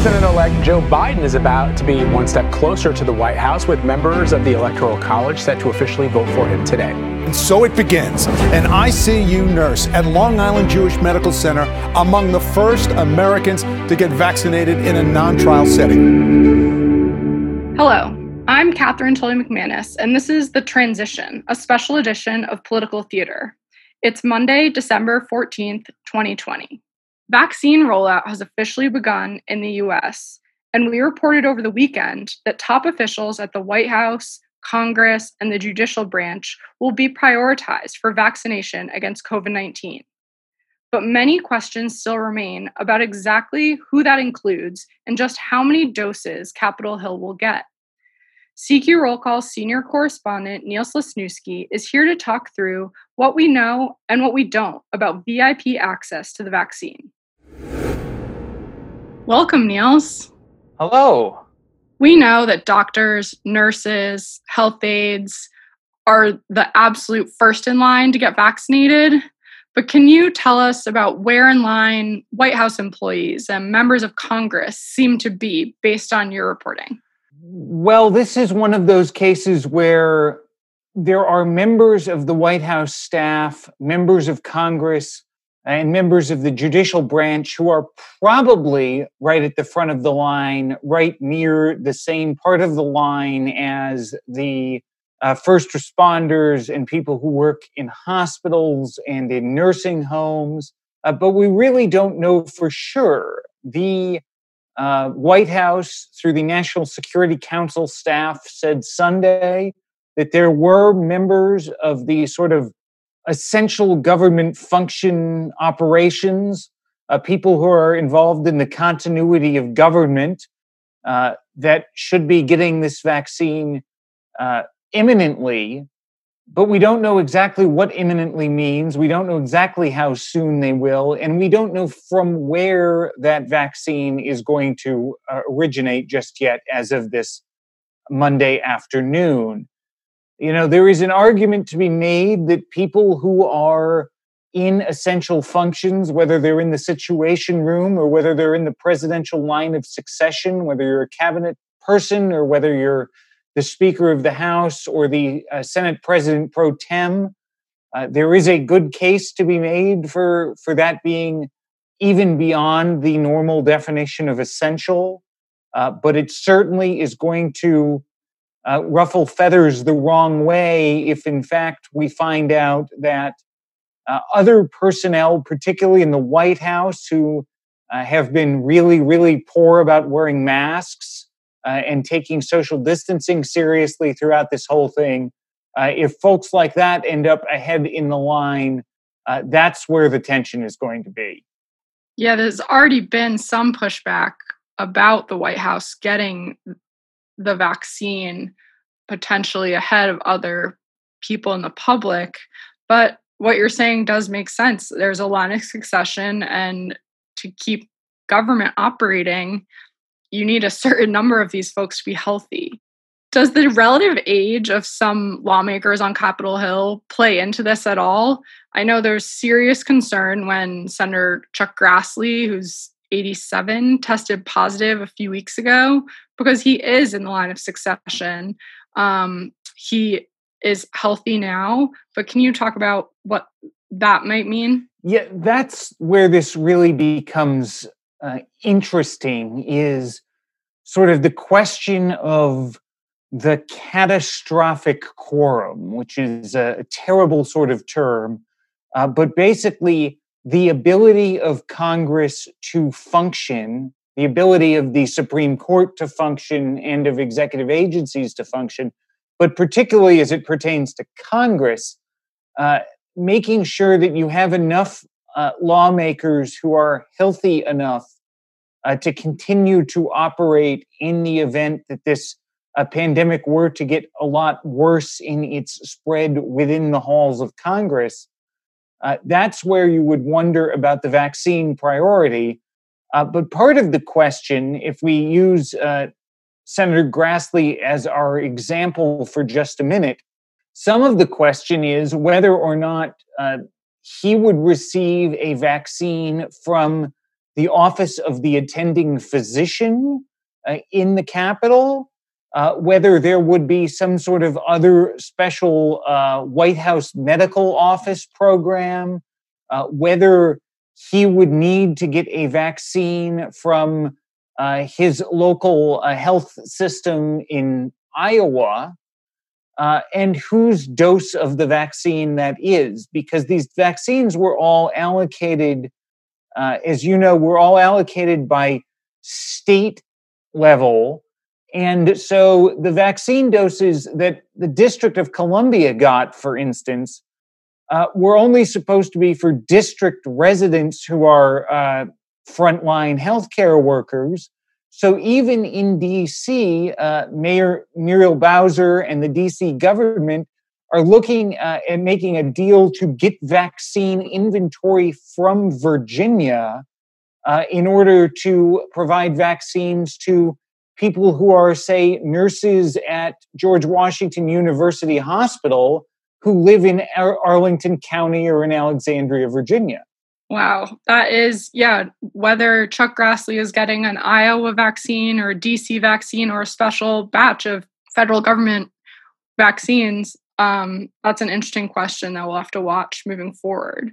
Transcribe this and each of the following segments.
President elect Joe Biden is about to be one step closer to the White House with members of the Electoral College set to officially vote for him today. And so it begins. An ICU nurse at Long Island Jewish Medical Center among the first Americans to get vaccinated in a non trial setting. Hello, I'm Katherine Tully McManus, and this is The Transition, a special edition of Political Theater. It's Monday, December 14th, 2020. Vaccine rollout has officially begun in the US, and we reported over the weekend that top officials at the White House, Congress, and the judicial branch will be prioritized for vaccination against COVID 19. But many questions still remain about exactly who that includes and just how many doses Capitol Hill will get. CQ Roll Call senior correspondent Niels Lesniewski is here to talk through what we know and what we don't about VIP access to the vaccine. Welcome, Niels. Hello. We know that doctors, nurses, health aides are the absolute first in line to get vaccinated. But can you tell us about where in line White House employees and members of Congress seem to be based on your reporting? Well, this is one of those cases where there are members of the White House staff, members of Congress, and members of the judicial branch who are probably right at the front of the line, right near the same part of the line as the uh, first responders and people who work in hospitals and in nursing homes. Uh, but we really don't know for sure. The uh, White House, through the National Security Council staff, said Sunday that there were members of the sort of essential government function operations, uh, people who are involved in the continuity of government uh, that should be getting this vaccine uh, imminently. But we don't know exactly what imminently means. We don't know exactly how soon they will. And we don't know from where that vaccine is going to uh, originate just yet as of this Monday afternoon you know there is an argument to be made that people who are in essential functions whether they're in the situation room or whether they're in the presidential line of succession whether you're a cabinet person or whether you're the speaker of the house or the uh, senate president pro tem uh, there is a good case to be made for for that being even beyond the normal definition of essential uh, but it certainly is going to uh, ruffle feathers the wrong way if, in fact, we find out that uh, other personnel, particularly in the White House, who uh, have been really, really poor about wearing masks uh, and taking social distancing seriously throughout this whole thing, uh, if folks like that end up ahead in the line, uh, that's where the tension is going to be. Yeah, there's already been some pushback about the White House getting the vaccine potentially ahead of other people in the public. But what you're saying does make sense. There's a line of succession, and to keep government operating, you need a certain number of these folks to be healthy. Does the relative age of some lawmakers on Capitol Hill play into this at all? I know there's serious concern when Senator Chuck Grassley, who's 87 tested positive a few weeks ago because he is in the line of succession. Um, he is healthy now, but can you talk about what that might mean? Yeah, that's where this really becomes uh, interesting is sort of the question of the catastrophic quorum, which is a, a terrible sort of term, uh, but basically the ability of Congress to function, the ability of the Supreme Court to function, and of executive agencies to function, but particularly as it pertains to Congress, uh, making sure that you have enough uh, lawmakers who are healthy enough uh, to continue to operate in the event that this uh, pandemic were to get a lot worse in its spread within the halls of Congress uh, that's where you would wonder about the vaccine priority. Uh, but part of the question, if we use uh, Senator Grassley as our example for just a minute, some of the question is whether or not uh, he would receive a vaccine from the office of the attending physician uh, in the Capitol, uh, whether there would be some sort of other special uh, White House medical office program, uh, whether he would need to get a vaccine from uh, his local uh, health system in Iowa. And whose dose of the vaccine that is, because these vaccines were all allocated, as you know, were all allocated by state level. And so the vaccine doses that the District of Columbia got, for instance, uh, were only supposed to be for district residents who are uh, frontline healthcare workers. So even in DC, uh, Mayor Muriel Bowser and the DC government are looking uh, at making a deal to get vaccine inventory from Virginia uh, in order to provide vaccines to people who are, say, nurses at George Washington University Hospital who live in Ar- Arlington County or in Alexandria, Virginia. Wow, that is, yeah, whether Chuck Grassley is getting an Iowa vaccine or a DC vaccine or a special batch of federal government vaccines, um, that's an interesting question that we'll have to watch moving forward.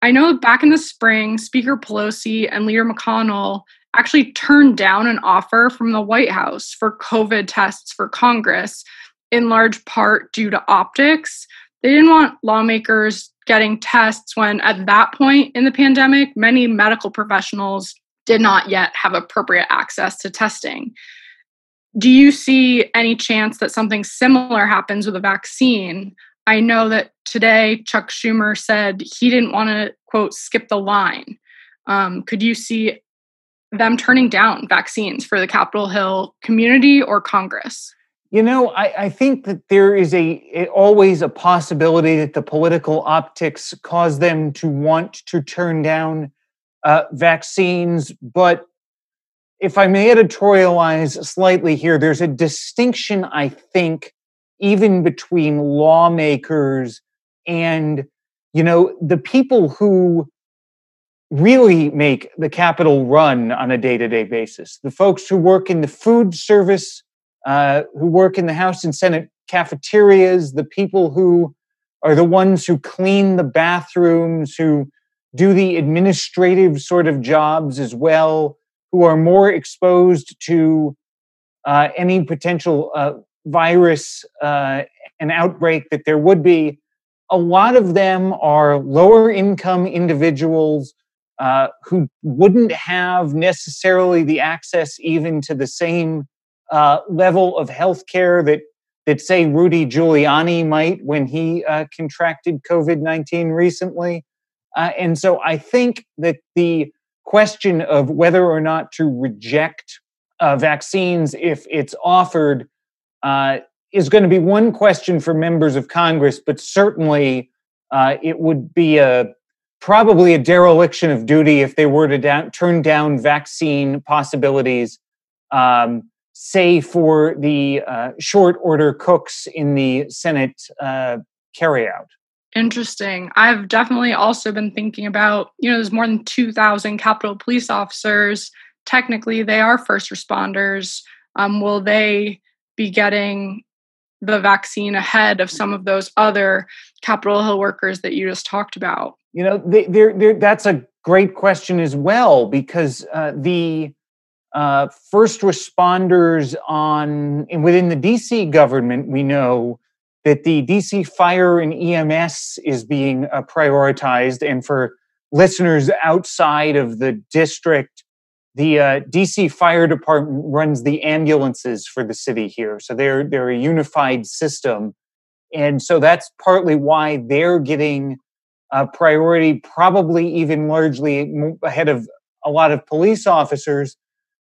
I know back in the spring, Speaker Pelosi and Leader McConnell actually turned down an offer from the White House for COVID tests for Congress in large part due to optics. They didn't want lawmakers getting tests when, at that point in the pandemic, many medical professionals did not yet have appropriate access to testing. Do you see any chance that something similar happens with a vaccine? I know that today Chuck Schumer said he didn't want to, quote, skip the line. Um, could you see them turning down vaccines for the Capitol Hill community or Congress? You know, I, I, think that there is a, a, always a possibility that the political optics cause them to want to turn down uh, vaccines. But if I may editorialize slightly here, there's a distinction, I think, even between lawmakers and, you know, the people who really make the Capitol run on a day to day basis. The folks who work in the food service uh, who work in the House and Senate cafeterias, the people who are the ones who clean the bathrooms, who do the administrative sort of jobs as well, who are more exposed to uh, any potential uh, virus uh, and outbreak that there would be. A lot of them are lower income individuals uh, who wouldn't have necessarily the access even to the same uh, level of health care that that say Rudy Giuliani might when he uh, contracted COVID nineteen recently, uh, and so I think that the question of whether or not to reject uh, vaccines if it's offered is going to be one question for members of Congress, but certainly it would be a probably a dereliction of duty if they were to turn down vaccine possibilities um, say for the uh, short order cooks in the Senate uh, carryout? Interesting. I've definitely also been thinking about, you know, there's more than 2,000 Capitol police officers. Technically, they are first responders. Um, will they be getting the vaccine ahead of some of those other Capitol Hill workers that you just talked about? You know, they, they're, they're, that's a great question as well because uh, the uh, first responders on within the DC government, we know that the DC fire and EMS is being uh, prioritized. And for listeners outside of the district, the uh, DC Fire Department runs the ambulances for the city here. So they're they're a unified system, and so that's partly why they're getting a priority, probably even largely ahead of a lot of police officers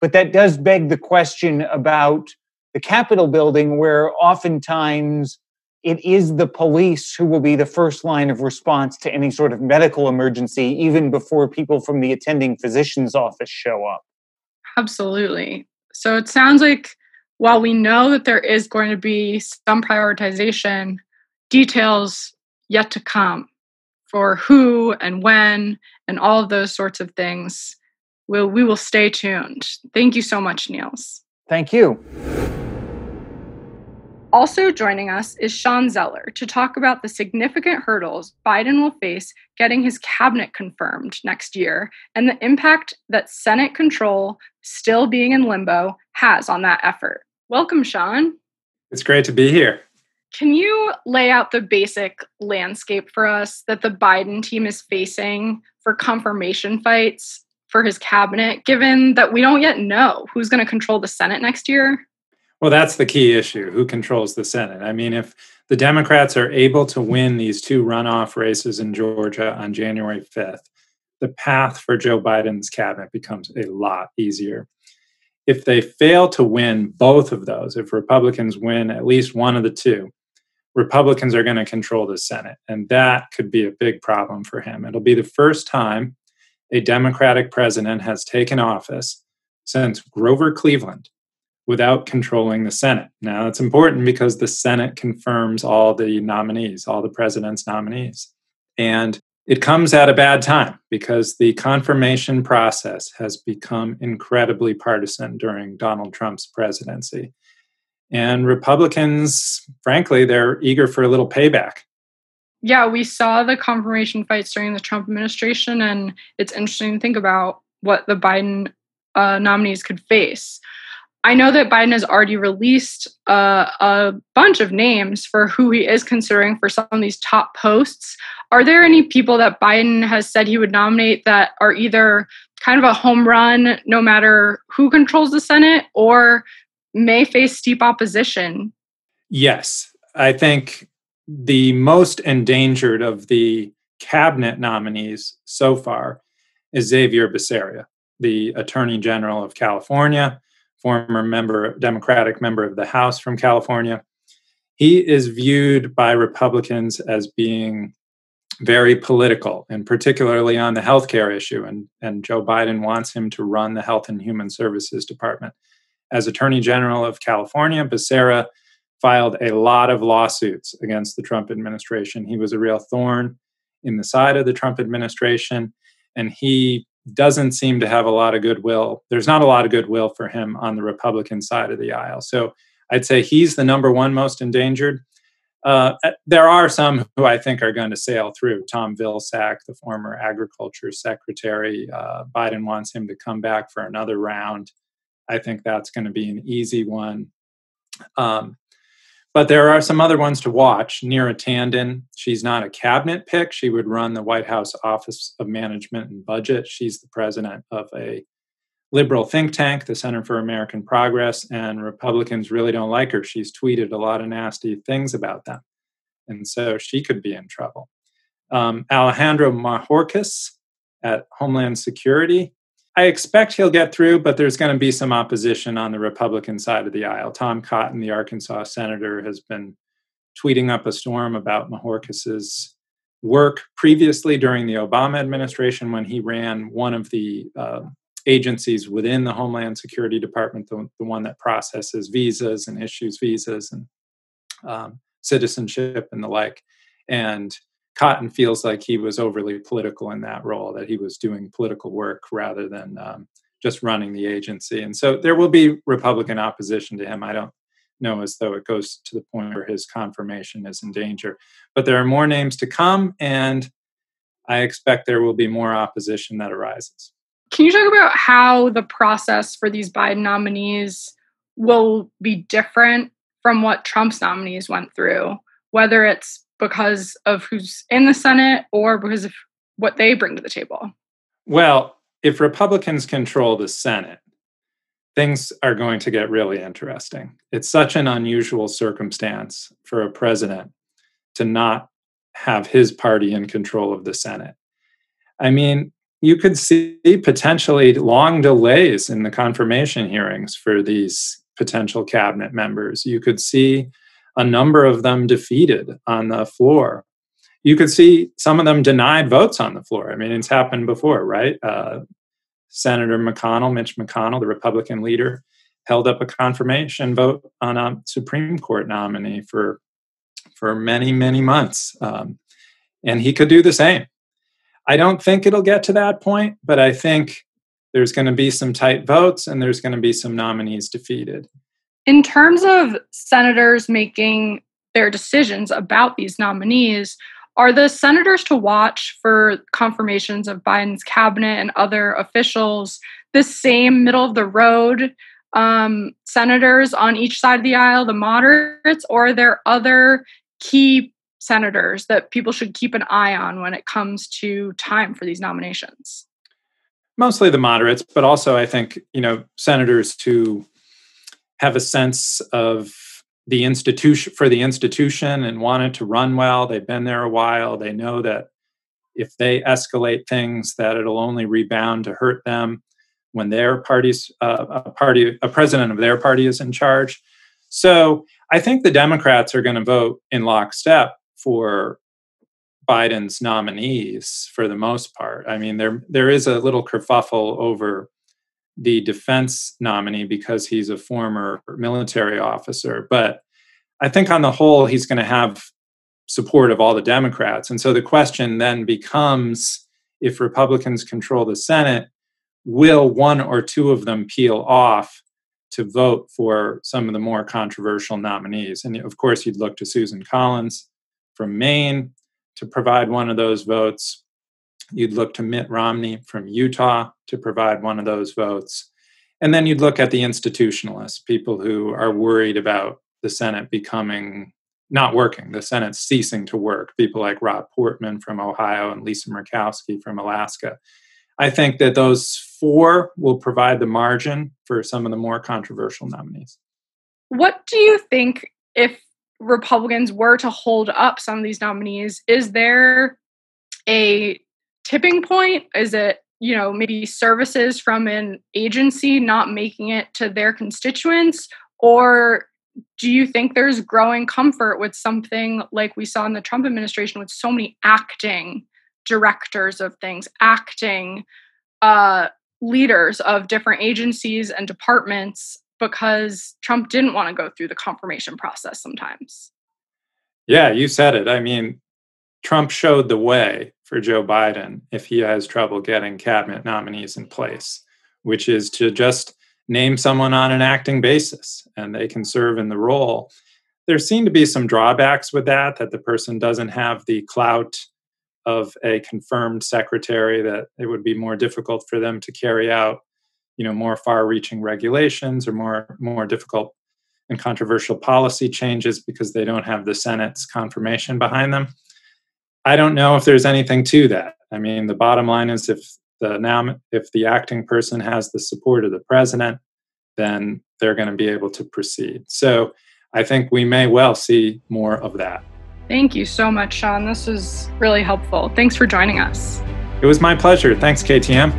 but that does beg the question about the Capitol building, where oftentimes it is the police who will be the first line of response to any sort of medical emergency, even before people from the attending physician's office show up. Absolutely. So it sounds like while we know that there is going to be some prioritization, details yet to come for who and when and all of those sorts of things we'll, we will stay tuned. Thank you so much, Niels. Thank you. Also joining us is Shawn Zeller to talk about the significant hurdles Biden will face getting his cabinet confirmed next year and the impact that Senate control, still being in limbo, has on that effort. Welcome, Shawn. It's great to be here. Can you lay out the basic landscape for us that the Biden team is facing for confirmation fights for his cabinet, given that we don't yet know who's going to control the Senate next year? Well, that's the key issue who controls the Senate. I mean, if the Democrats are able to win these two runoff races in Georgia on January 5th, the path for Joe Biden's cabinet becomes a lot easier. If they fail to win both of those, if Republicans win at least one of the two, Republicans are going to control the Senate. And that could be a big problem for him. It'll be the first time a Democratic president has taken office since Grover Cleveland without controlling the Senate. Now, it's important because the Senate confirms all the nominees, all the president's nominees. And it comes at a bad time because the confirmation process has become incredibly partisan during Donald Trump's presidency. And Republicans, frankly, they're eager for a little payback. Yeah, we saw the confirmation fights during the Trump administration, and it's interesting to think about what the Biden uh, nominees could face. I know that Biden has already released uh, a bunch of names for who he is considering for some of these top posts. Are there any people that Biden has said he would nominate that are either kind of a home run, no matter who controls the Senate, or may face steep opposition? Yes. I think the most endangered of the cabinet nominees so far is Xavier Becerra, the Attorney General of California former member, Democratic member of the House from California. He is viewed by Republicans as being very political, and particularly on the healthcare issue. And, and Joe Biden wants him to run the Health and Human Services Department. As Attorney General of California, Becerra filed a lot of lawsuits against the Trump administration. He was a real thorn in the side of the Trump administration, and he doesn't seem to have a lot of goodwill. There's not a lot of goodwill for him on the Republican side of the aisle. So I'd say he's the number one most endangered. Uh, uh there are some who I think are going to sail through. Tom Vilsack, the former agriculture secretary, uh, Biden wants him to come back for another round. I think that's going to be an easy one. Um, but there are some other ones to watch. Neera Tanden, she's not a cabinet pick. She would run the White House Office of Management and Budget. She's the president of a liberal think tank, the Center for American Progress, and Republicans really don't like her. She's tweeted a lot of nasty things about them. And so she could be in trouble. Um, Alejandro Mayorkas at Homeland Security, I expect he'll get through, but there's going to be some opposition on the Republican side of the aisle. Tom Cotton, the Arkansas senator, has been tweeting up a storm about Mayorkas's work previously during the Obama administration when he ran one of the uh, agencies within the Homeland Security Department, the, the, one that processes visas and issues visas and um, citizenship and the like. And Cotton feels like he was overly political in that role, that he was doing political work rather than um, just running the agency. And so there will be Republican opposition to him. I don't know as though it goes to the point where his confirmation is in danger. But there are more names to come, and I expect there will be more opposition that arises. Can you talk about how the process for these Biden nominees will be different from what Trump's nominees went through? Whether it's because of who's in the Senate or because of what they bring to the table? Well, if Republicans control the Senate, things are going to get really interesting. It's such an unusual circumstance for a president to not have his party in control of the Senate. I mean, you could see potentially long delays in the confirmation hearings for these potential cabinet members. You could see a number of them defeated on the floor. You could see some of them denied votes on the floor. I mean, it's happened before, right? Uh, Senator McConnell, Mitch McConnell, the Republican leader, held up a confirmation vote on a Supreme Court nominee for for many, many months, um, and he could do the same. I don't think it'll get to that point, but I think there's going to be some tight votes and there's going to be some nominees defeated. In terms of senators making their decisions about these nominees, are the senators to watch for confirmations of Biden's cabinet and other officials the same middle of the road um, senators on each side of the aisle, the moderates, or are there other key senators that people should keep an eye on when it comes to time for these nominations? Mostly the moderates, but also I think, you know, senators to have a sense of the institution for the institution and want it to run well. They've been there a while. They know that if they escalate things, that it'll only rebound to hurt them when their party's uh, a party a president of their party is in charge. So I think the Democrats are going to vote in lockstep for Biden's nominees for the most part. I mean, there there is a little kerfuffle over the defense nominee because he's a former military officer, but I think on the whole he's going to have support of all the Democrats. And so the question then becomes if Republicans control the Senate, will one or two of them peel off to vote for some of the more controversial nominees? And of course, you'd look to Susan Collins from Maine to provide one of those votes. You'd look to Mitt Romney from Utah to provide one of those votes. And then you'd look at the institutionalists, people who are worried about the Senate becoming not working, the Senate ceasing to work, people like Rob Portman from Ohio and Lisa Murkowski from Alaska. I think that those four will provide the margin for some of the more controversial nominees. What do you think if Republicans were to hold up some of these nominees? Is there a tipping point? Is it, you know, maybe services from an agency not making it to their constituents? Or do you think there's growing comfort with something like we saw in the Trump administration with so many acting directors of things, acting uh, leaders of different agencies and departments because Trump didn't want to go through the confirmation process sometimes. Yeah, you said it. I mean, Trump showed the way for Joe Biden if he has trouble getting cabinet nominees in place, which is to just name someone on an acting basis and they can serve in the role. There seem to be some drawbacks with that, that the person doesn't have the clout of a confirmed secretary that it would be more difficult for them to carry out you know more far-reaching regulations or more more difficult and controversial policy changes because they don't have the senate's confirmation behind them i don't know if there's anything to that i mean the bottom line is if the now if the acting person has the support of the president then they're going to be able to proceed so i think we may well see more of that Thank you so much, Shawn. This was really helpful. Thanks for joining us. It was my pleasure. Thanks, KTM.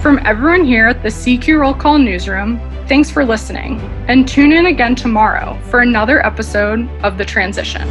From everyone here at the CQ Roll Call Newsroom, thanks for listening. And tune in again tomorrow for another episode of The Transition.